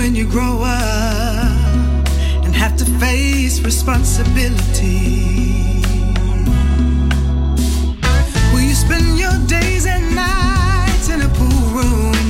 when you grow up and have to face responsibility? Will you spend your days and nights in a pool room?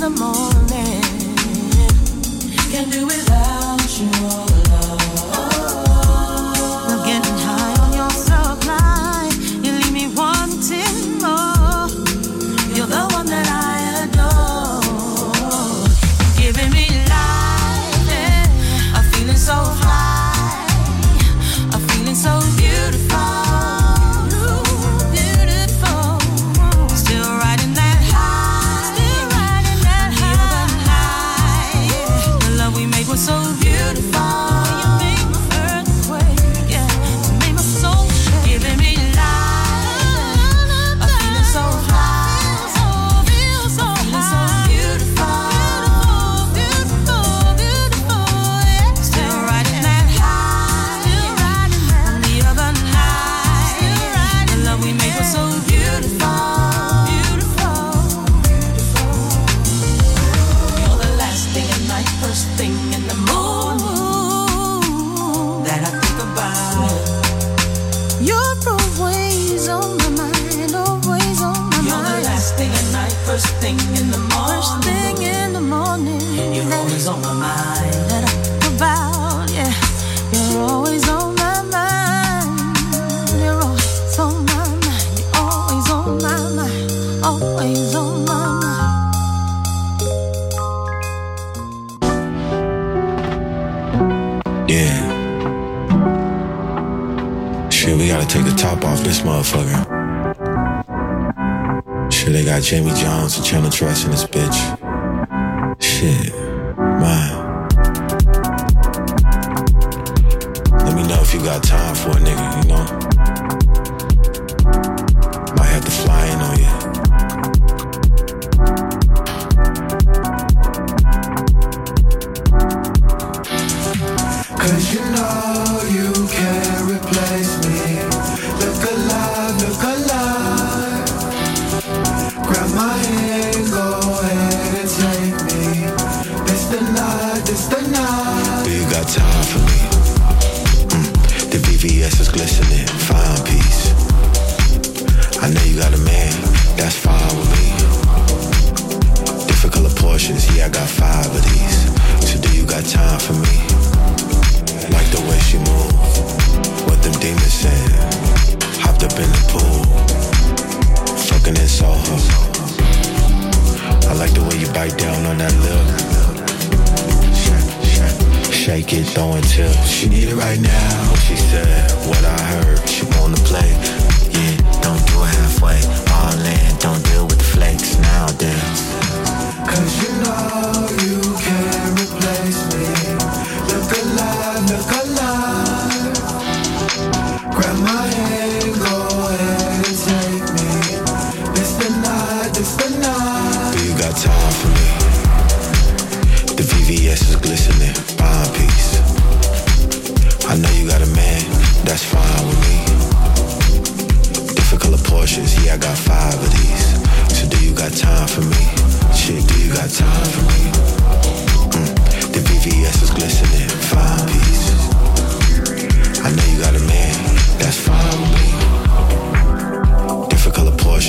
the morning. Yeah.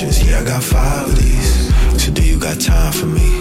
Yeah, I got five of these. So do you got time for me?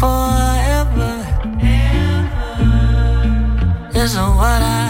forever. Isn't what I